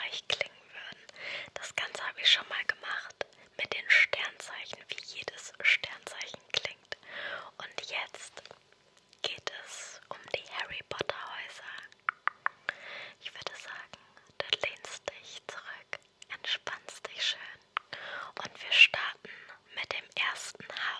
hilfreich klingen würden. Das Ganze habe ich schon mal gemacht mit den Sternzeichen, wie jedes Sternzeichen klingt. Und jetzt geht es um die Harry Potter Häuser. Ich würde sagen, du lehnst dich zurück, entspannst dich schön und wir starten mit dem ersten Haus.